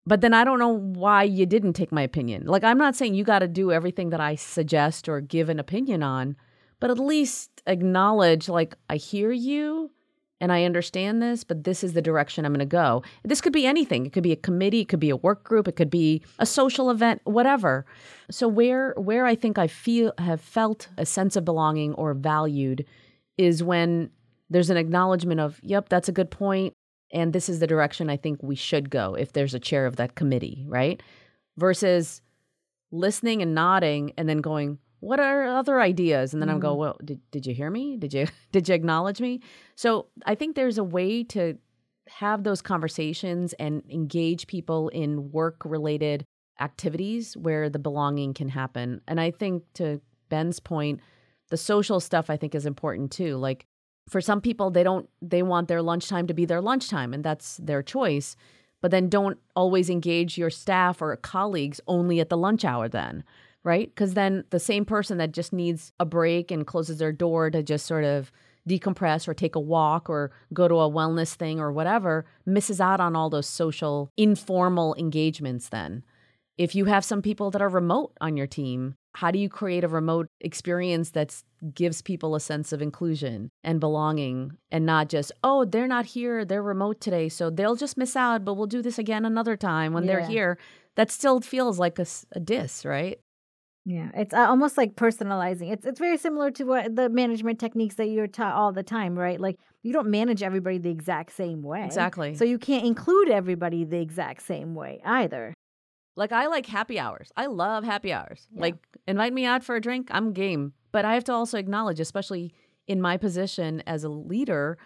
But then I don't know why you didn't take my opinion. Like, I'm not saying you got to do everything that I suggest or give an opinion on, but at least acknowledge, like, I hear you and I understand this, but this is the direction I'm going to go. This could be anything. It could be a committee, it could be a work group, it could be a social event, whatever. So where where I think I feel have felt a sense of belonging or valued is when there's an acknowledgement of, yep, that's a good point and this is the direction I think we should go if there's a chair of that committee, right? Versus listening and nodding and then going, what are other ideas? And then mm. I'm go, well, did, did you hear me? Did you <laughs> did you acknowledge me? So I think there's a way to have those conversations and engage people in work related activities where the belonging can happen. And I think to Ben's point, the social stuff I think is important too. Like for some people they don't they want their lunchtime to be their lunchtime and that's their choice. But then don't always engage your staff or colleagues only at the lunch hour then right? Because then the same person that just needs a break and closes their door to just sort of decompress or take a walk or go to a wellness thing or whatever misses out on all those social informal engagements then. If you have some people that are remote on your team how do you create a remote experience that gives people a sense of inclusion and belonging and not just oh they're not here they're remote today so they'll just miss out but we'll do this again another time when yeah. they're here that still feels like a, a diss right yeah, it's uh, almost like personalizing. It's it's very similar to what the management techniques that you're taught all the time, right? Like you don't manage everybody the exact same way. Exactly. So you can't include everybody the exact same way either. Like I like happy hours. I love happy hours. Yeah. Like invite me out for a drink, I'm game. But I have to also acknowledge, especially in my position as a leader,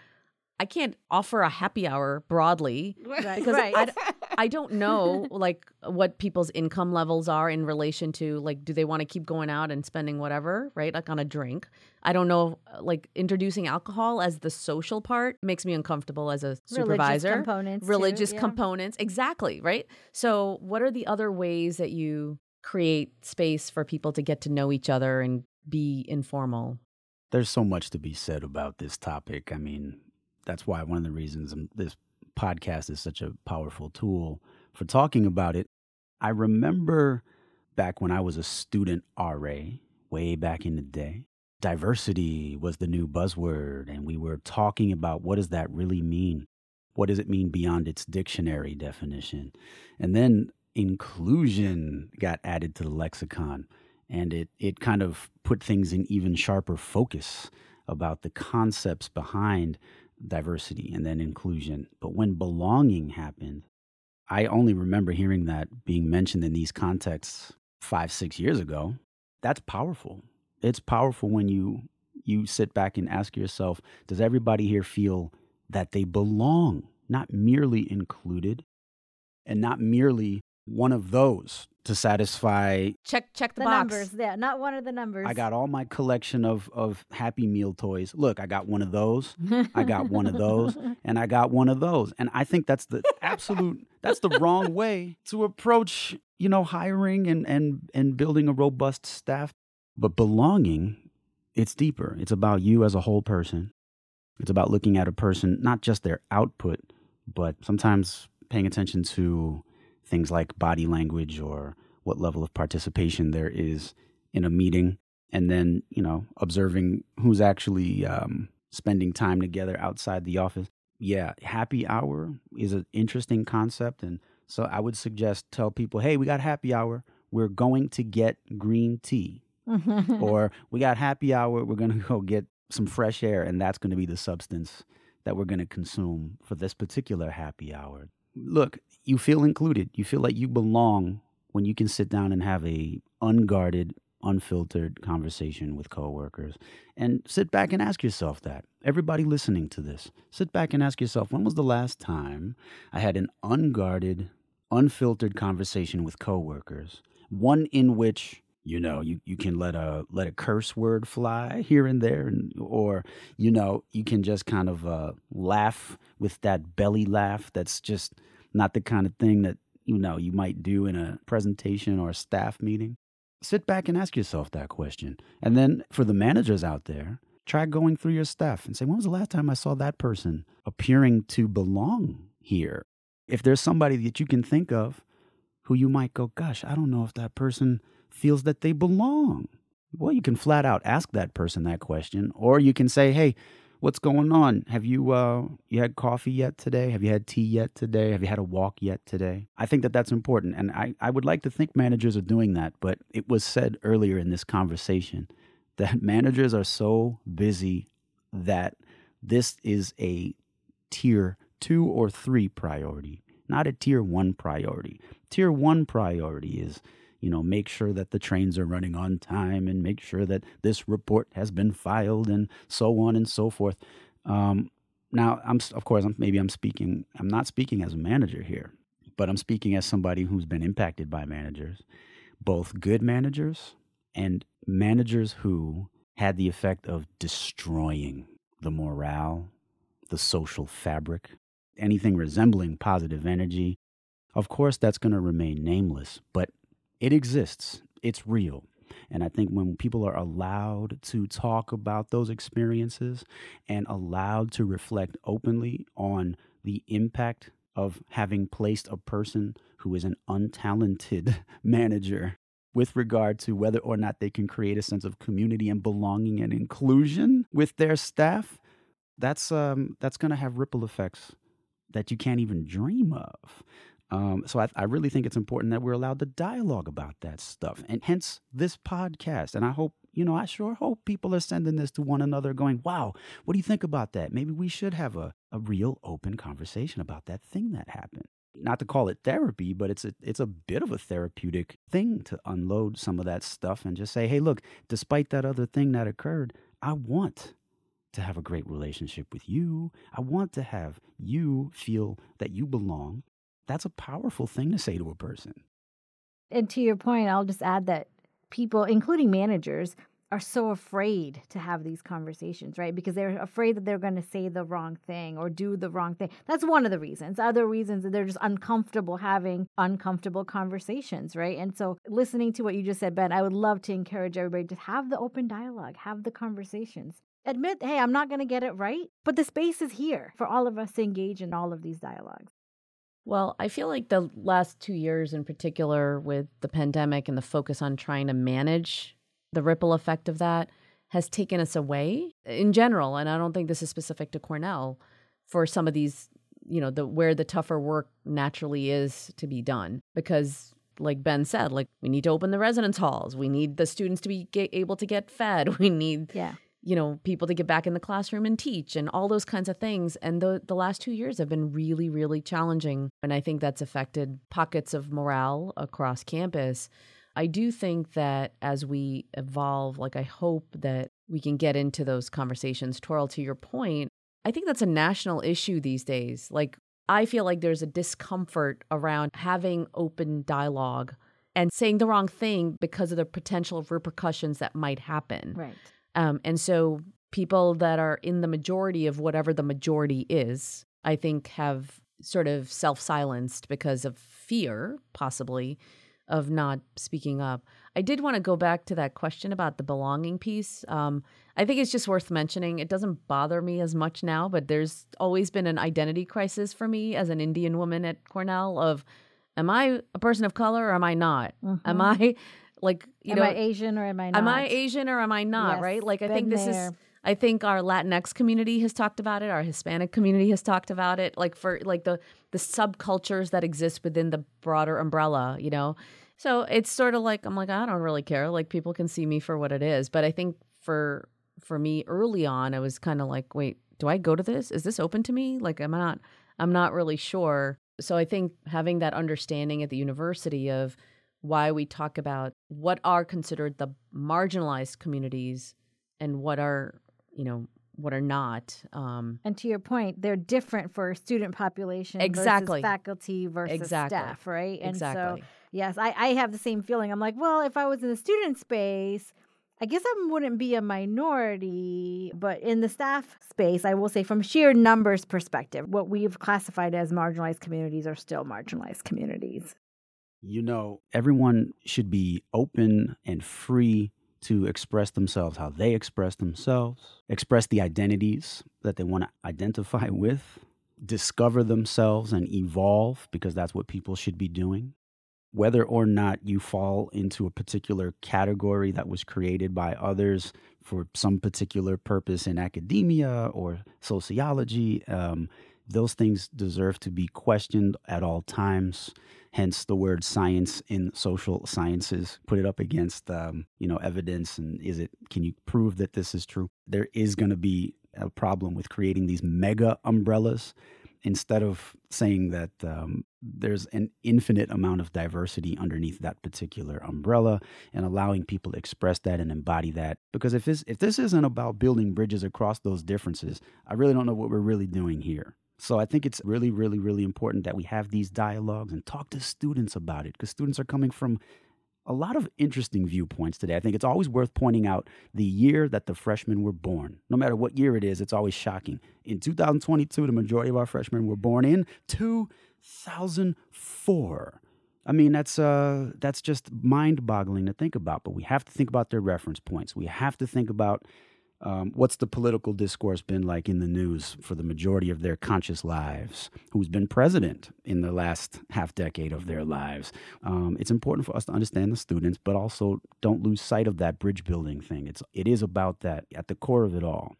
I can't offer a happy hour broadly right, because <laughs> right. I, I don't know like what people's income levels are in relation to like do they want to keep going out and spending whatever right like on a drink I don't know like introducing alcohol as the social part makes me uncomfortable as a supervisor religious components religious too, yeah. components exactly right so what are the other ways that you create space for people to get to know each other and be informal there's so much to be said about this topic. I mean, that's why one of the reasons this podcast is such a powerful tool for talking about it. I remember back when I was a student RA, way back in the day, diversity was the new buzzword, and we were talking about what does that really mean? What does it mean beyond its dictionary definition? And then inclusion got added to the lexicon, and it, it kind of put things in even sharper focus about the concepts behind diversity and then inclusion. But when belonging happened, I only remember hearing that being mentioned in these contexts five, six years ago. That's powerful. It's powerful when you you sit back and ask yourself, does everybody here feel that they belong, not merely included, and not merely one of those to satisfy check check the, The box. numbers, yeah, not one of the numbers. I got all my collection of of Happy Meal toys. Look, I got one of those. I got one of those <laughs> and I got one of those. And I think that's the absolute that's the wrong <laughs> way to approach, you know, hiring and and and building a robust staff. But belonging, it's deeper. It's about you as a whole person. It's about looking at a person, not just their output, but sometimes paying attention to things like body language or what level of participation there is in a meeting. And then you know observing who's actually um, spending time together outside the office. Yeah happy hour is an interesting concept. And so i would suggest tell people hey we got happy hour. We're going to get green tea. <laughs> Or we got happy hour. We're going to go get some fresh air. And that's going to be the substance that we're going to consume for this particular happy hour look you feel included. You feel like you belong when you can sit down and have a unguarded unfiltered conversation with coworkers and sit back and ask yourself that. Everybody listening to this sit back and ask yourself when was the last time i had an unguarded unfiltered conversation with coworkers? One in which you know you, you can let a let a curse word fly here and there and or you know you can just kind of uh, laugh with that belly laugh that's just not the kind of thing that you know you might do in a presentation or a staff meeting. Sit back and ask yourself that question. And then for the managers out there try going through your staff and say when was the last time i saw that person appearing to belong here? If there's somebody that you can think of who you might go gosh i don't know if that person feels that they belong. Well you can flat out ask that person that question or you can say hey what's going on? Have you uh you had coffee yet today? Have you had tea yet today? Have you had a walk yet today? I think that that's important and i i would like to think managers are doing that but it was said earlier in this conversation <laughs> that managers are so busy that this is a tier 2 or 3 priority not a tier 1 priority. Tier 1 priority is you know, make sure that the trains are running on time and make sure that this report has been filed and so on and so forth. Um, now, I'm of course, I'm, maybe I'm speaking. I'm not speaking as a manager here, but I'm speaking as somebody who's been impacted by managers, both good managers and managers who had the effect of destroying the morale, the social fabric, anything resembling positive energy. Of course, that's going to remain nameless, but it exists, it's real. And I think when people are allowed to talk about those experiences and allowed to reflect openly on the impact of having placed a person who is an untalented <laughs> manager with regard to whether or not they can create a sense of community and belonging and inclusion with their staff, that's um, that's going to have ripple effects that you can't even dream of. Um, so I, I, really think it's important that we're allowed to dialogue about that stuff, and hence this podcast. And I hope, you know, I sure hope people are sending this to one another, going, "Wow, what do you think about that? Maybe we should have a, a real open conversation about that thing that happened." Not to call it therapy, but it's a it's a bit of a therapeutic thing to unload some of that stuff and just say, "Hey, look, despite that other thing that occurred, I want." To have a great relationship with you. I want to have you feel that you belong that's a powerful thing to say to a person. And to your point, I'll just add that people, including managers, are so afraid to have these conversations, right? Because they're afraid that they're going to say the wrong thing or do the wrong thing. That's one of the reasons. Other reasons that they're just uncomfortable having uncomfortable conversations, right? And so, listening to what you just said, Ben, I would love to encourage everybody to have the open dialogue, have the conversations. Admit, hey, I'm not going to get it right, but the space is here for all of us to engage in all of these dialogues. Well, I feel like the last two years in particular, with the pandemic and the focus on trying to manage the ripple effect of that, has taken us away in general. And I don't think this is specific to Cornell for some of these, you know, the where the tougher work naturally is to be done. Because, like Ben said, like we need to open the residence halls, we need the students to be able to get fed, <laughs> we need yeah you know, people to get back in the classroom and teach and all those kinds of things. And the, the last two years have been really, really challenging. And I think that's affected pockets of morale across campus. I do think that as we evolve, like I hope that we can get into those conversations. Toral, to your point, I think that's a national issue these days. Like, I feel like there's a discomfort around having open dialogue and saying the wrong thing because of the potential of repercussions that might happen. Right. Um, and so people that are in the majority of whatever the majority is, I think, have sort of self silenced because of fear, possibly, of not speaking up. I did want to go back to that question about the belonging piece. Um, I think it's just worth mentioning. It doesn't bother me as much now, but there's always been an identity crisis for me as an Indian woman at Cornell of am I a person of color or am I not? Mm-hmm. Am I like you know, am know, I Asian or am I not? Am I Asian or am I not? Yes, right? Like I think this there. is. I think our Latinx community has talked about it. Our Hispanic community has talked about it. Like for like the the subcultures that exist within the broader umbrella. You know, so it's sort of like I'm like I don't really care. Like people can see me for what it is. But I think for for me early on, I was kind of like, wait, do I go to this? Is this open to me? Like I'm not. I'm not really sure. So I think having that understanding at the university of why we talk about what are considered the marginalized communities and what are, you know, what are not. Um, and to your point, they're different for student population exactly. versus faculty versus exactly. staff, right? And exactly. so, yes, I, I have the same feeling. I'm like, well, if I was in the student space, I guess I wouldn't be a minority, but in the staff space, I will say from sheer numbers perspective, what we've classified as marginalized communities are still marginalized communities. You know, everyone should be open and free to express themselves how they express themselves, express the identities that they want to identify <laughs> with, discover themselves and evolve because that's what people should be doing. Whether or not you fall into a particular category that was created by others for some particular purpose in academia or sociology, um, those things deserve to be questioned at all times hence the word science in social sciences put it up against um, you know evidence and is it can you prove that this is true? There is going to be a problem with creating these mega umbrellas. Instead of saying that um, there's an infinite amount of diversity underneath that particular umbrella and allowing people to express that and embody that. Because if this if this isn't about building bridges across those differences i really don't know what we're really doing here so I think it's really, really, really important that we have these dialogues and talk to students about it because students are coming from a lot of interesting viewpoints today. I think it's always worth pointing out the year that the freshmen were born. No matter what year it is, it's always shocking. In 2022, the majority of our freshmen were born in 2004. I mean, that's uh, that's just mind-boggling to think about. But we have to think about their reference points. We have to think about um, what's the political discourse been like in the news for the majority of their conscious lives? Who's been president in the last half decade of their lives? Um, it's important for us to understand the students, but also don't lose sight of that bridge building thing. It's it is about that at the core of it all.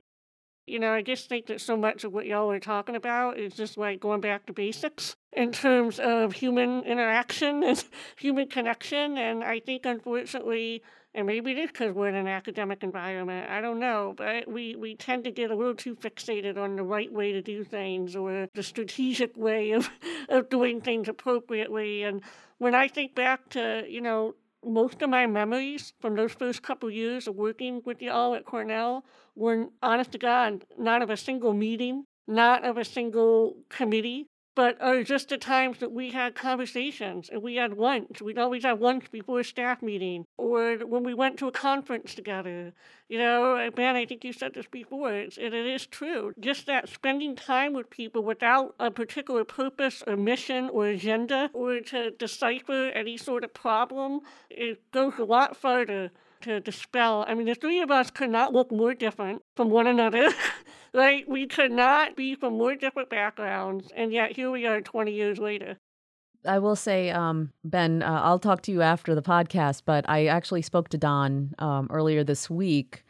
You know, I just think that so much of what y'all are talking about is just like going back to basics in terms of human interaction and <laughs> human connection. And I think, unfortunately, and maybe it is because we're in an academic environment, I don't know, but we, we tend to get a little too fixated on the right way to do things or the strategic way of, <laughs> of doing things appropriately. And when I think back to, you know, most of my memories from those first couple years of working with y'all at Cornell were, honest to God, not of a single meeting, not of a single committee, but are just the times that we had conversations and we had lunch. We'd always have lunch before a staff meeting or when we went to a conference together. You know, Ben, I think you said this before, and it is true. Just that spending time with people without a particular purpose or mission or agenda or to decipher any sort of problem, it goes a lot farther to dispel. I mean, the three of us could not look more different from one another. <laughs> right? We could not be from more different backgrounds, and yet here we are 20 years later. I will say, um, Ben, uh, I'll talk to you after the podcast, but I actually spoke to Don um, earlier this week.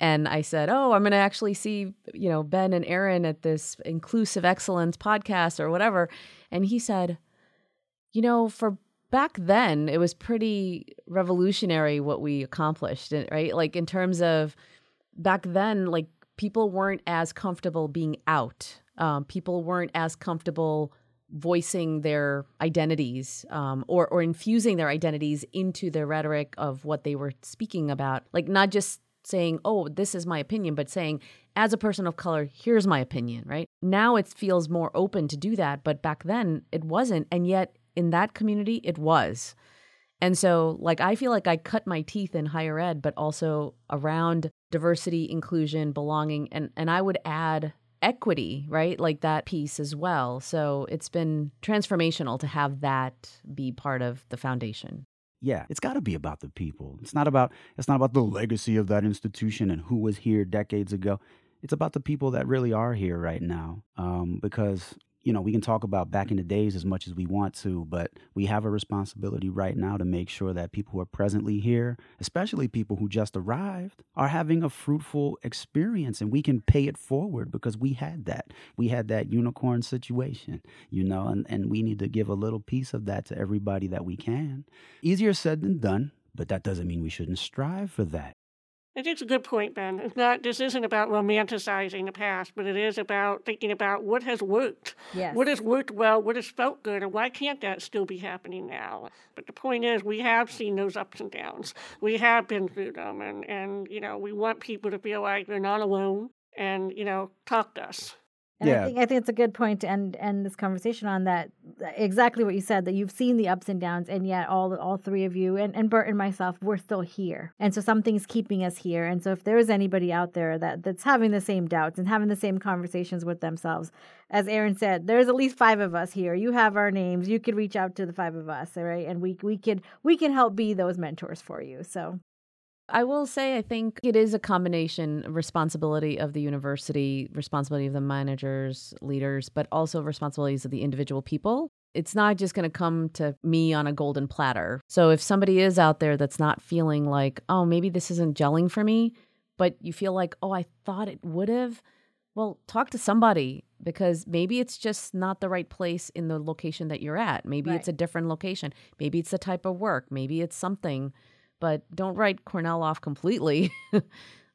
And I said, "Oh, I'm going to actually see, you know, Ben and Erin at this inclusive excellence podcast or whatever." And he said, "You know, for back then, it was pretty revolutionary what we accomplished, right? Like in terms of back then, like people weren't as comfortable being out. Um, people weren't as comfortable voicing their identities um, or or infusing their identities into the rhetoric of what they were speaking about. Like not just saying, "Oh, this is my opinion," but saying, "As a person of color, here's my opinion." Right now, it feels more open to do that, but back then it wasn't, and yet in that community, it was. And so, like, I feel like I cut my teeth in higher ed, but also around diversity, inclusion, belonging, and and I would add equity, right? Like that piece as well. So it's been transformational to have that be part of the foundation. Yeah, it's got to be about the people. It's not about it's not about the legacy of that institution and who was here decades ago. It's about the people that really are here right now. Um, because you know, we can talk about back in the days as much as we want to, but we have a responsibility right now to make sure that people who are presently here, especially people who just arrived, are having a fruitful experience and we can pay it forward because we had that. We had that unicorn situation, you know, and, and we need to give a little piece of that to everybody that we can. Easier said than done, but that doesn't mean we shouldn't strive for that. I think it's a good point, Ben. It's not. This isn't about romanticizing the past, but it is about thinking about what has worked, Yes. what has worked well, what has felt good, and why can't that still be happening now? But the point is, we have seen those ups and downs. We have been through them, and and you know, we want people to feel like they're not alone, and you know, talk to us. And I Yeah. think I think it's a good point to end end this conversation on that. Exactly what you said that you've seen the ups and downs, and yet all all three of you and and Bert and myself we're still here, and so something's keeping us here. And so if there is anybody out there that that's having the same doubts and having the same conversations with themselves, as Erin said, there's at least five of us here. You have our names. You could reach out to the five of us, all right, and we we could we can help be those mentors for you. So I will say, I think it is a combination responsibility of the university, responsibility of the managers, leaders, but also responsibilities of the individual people. It's not just going to come to me on a golden platter. So if somebody is out there that's not feeling like, oh, maybe this isn't gelling for me, but you feel like, oh, I thought it would have, well, talk to somebody because maybe it's just not the right place in the location that you're at. Maybe it's a different location. Maybe it's the type of work. Maybe it's something but don't write Cornell off completely <laughs>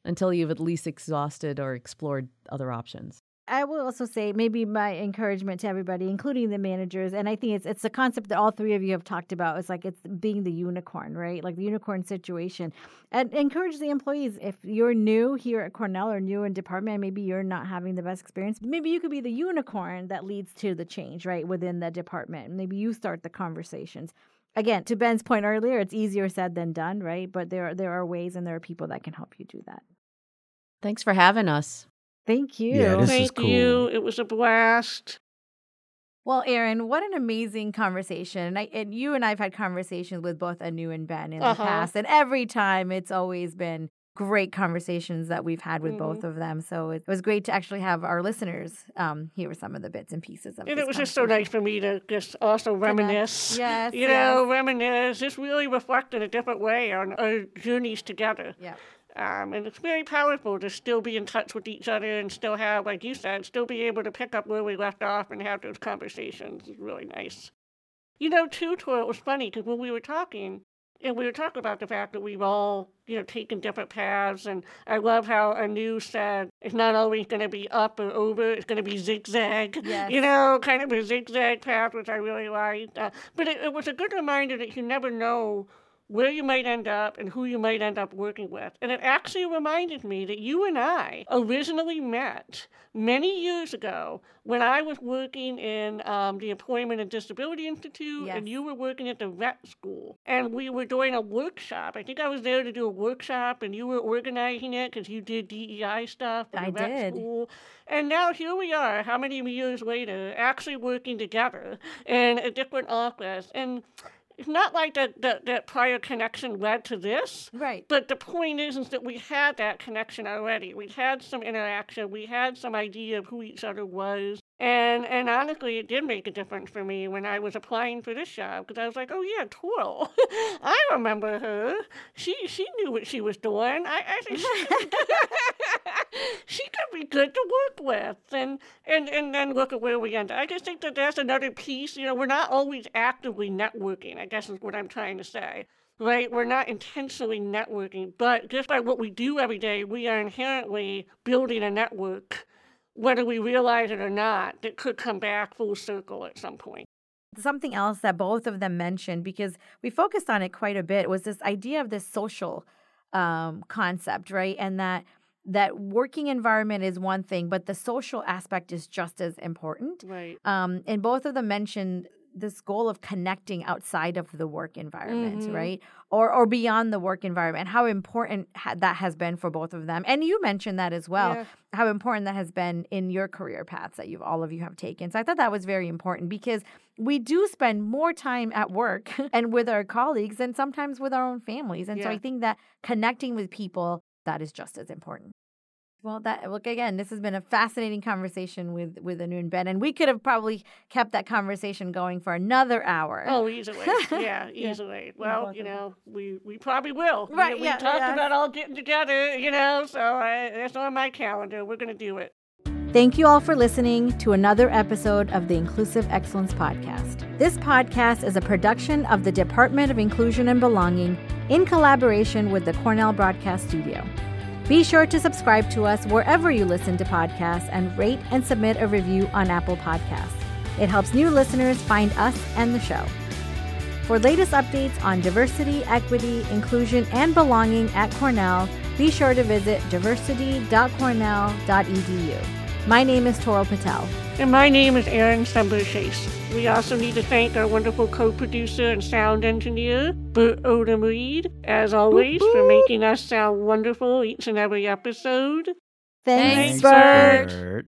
until you've at least exhausted or explored other options. I will also say maybe my encouragement to everybody, including the managers, and I think it's it's the concept that all three of you have talked about. It's like it's being the unicorn, right? Like the unicorn situation, and encourage the employees. If you're new here at Cornell or new in department, maybe you're not having the best experience. Maybe you could be the unicorn that leads to the change, right, within the department. Maybe you start the conversations. Again, to Ben's point earlier, it's easier said than done, right? But there are, there are ways and there are people that can help you do that. Thanks for having us. Thank you. Yeah, this is Thank cool. you. It was a blast. Well, Erin, what an amazing conversation. And, I, and you and I've had conversations with both Anu and Ben in the Uh-huh. past. And every time it's always been great conversations that we've had with both of them. So it was great to actually have our listeners um, hear some of the bits and pieces of it. And it was just so nice for me to just also reminisce. Yes, You know, reminisce. Just really reflect in a different way on our journeys together. Yeah. Um, and it's very powerful to still be in touch with each other and still have, like you said, still be able to pick up where we left off and have those conversations. It's really nice. You know, too, Tor, it was funny because when we were talking, and we were talking about the fact that we've all, you know, taken different paths, and I love how Anu said it's not always going to be up or over; it's going to be zigzag. Yes. You know, kind of a zigzag path, which I really liked. Uh, but it, it was a good reminder that you never know where you might end up and who you might end up working with. And it actually reminded me that you and I originally met many years ago when I was working in um, the Employment and Disability Institute Yes. and you were working at the vet school. And we were doing a workshop. I think I was there to do a workshop and you were organizing it because you did DEI stuff at the vet did. school. And now here we are, how many years later, actually working together in a different office. And it's not like that, that, that prior connection led to this. Right. But the point is, is that we had that connection already. We had some interaction. We had some idea of who each other was. And and honestly, it did make a difference for me when I was applying for this job because I was like, oh yeah, Toral, <laughs> I remember her. She she knew what she was doing. I, I think she, <laughs> she could be good to work with. And and and then look at where we ended. I just think that that's another piece. You know, we're not always actively networking. I guess is what I'm trying to say right? We're not intentionally networking, but just by what we do every day, we are inherently building a network, whether we realize it or not, that could come back full circle at some point. Something else that both of them mentioned, because we focused on it quite a bit, was this idea of this social um, concept, right? And that that working environment is one thing, but the social aspect is just as important. Right. Um, and both of them mentioned this goal of connecting outside of the work environment, Mhm. right? Or or beyond the work environment. How important ha- that has been for both of them, and you mentioned that as well. Yeah. How important that has been in your career paths that you've all of you have taken. So I thought that was very important because we do spend more time at work <laughs> and with our colleagues and sometimes with our own families. And so I think that connecting with people that is just as important. Well, that look again. This has been a fascinating conversation with with Anu and Ben, and we could have probably kept that conversation going for another hour. Oh, easily. <laughs> Yeah, Yeah. easily. Well, you know, we, we probably will. We- Right, We, yeah, talked yeah. about all getting together, you know, so I, that's on my calendar. We're going to do it. Thank you all for listening to another episode of the Inclusive Excellence Podcast. This podcast is a production of the Department of Inclusion and Belonging in collaboration with the Cornell Broadcast Studio. Be sure to subscribe to us wherever you listen to podcasts and rate and submit a review on Apple Podcasts. It helps new listeners find us and the show. For latest updates on diversity, equity, inclusion, and belonging at Cornell, be sure to visit diversity.cornell.edu. My name is Toral Patel. And my name is Erin Sember Chase. We also need to thank our wonderful co producer and sound engineer, Bert Odom Reed, as always, for making us sound wonderful each and every episode. Thanks, Thanks, Bert. Bert.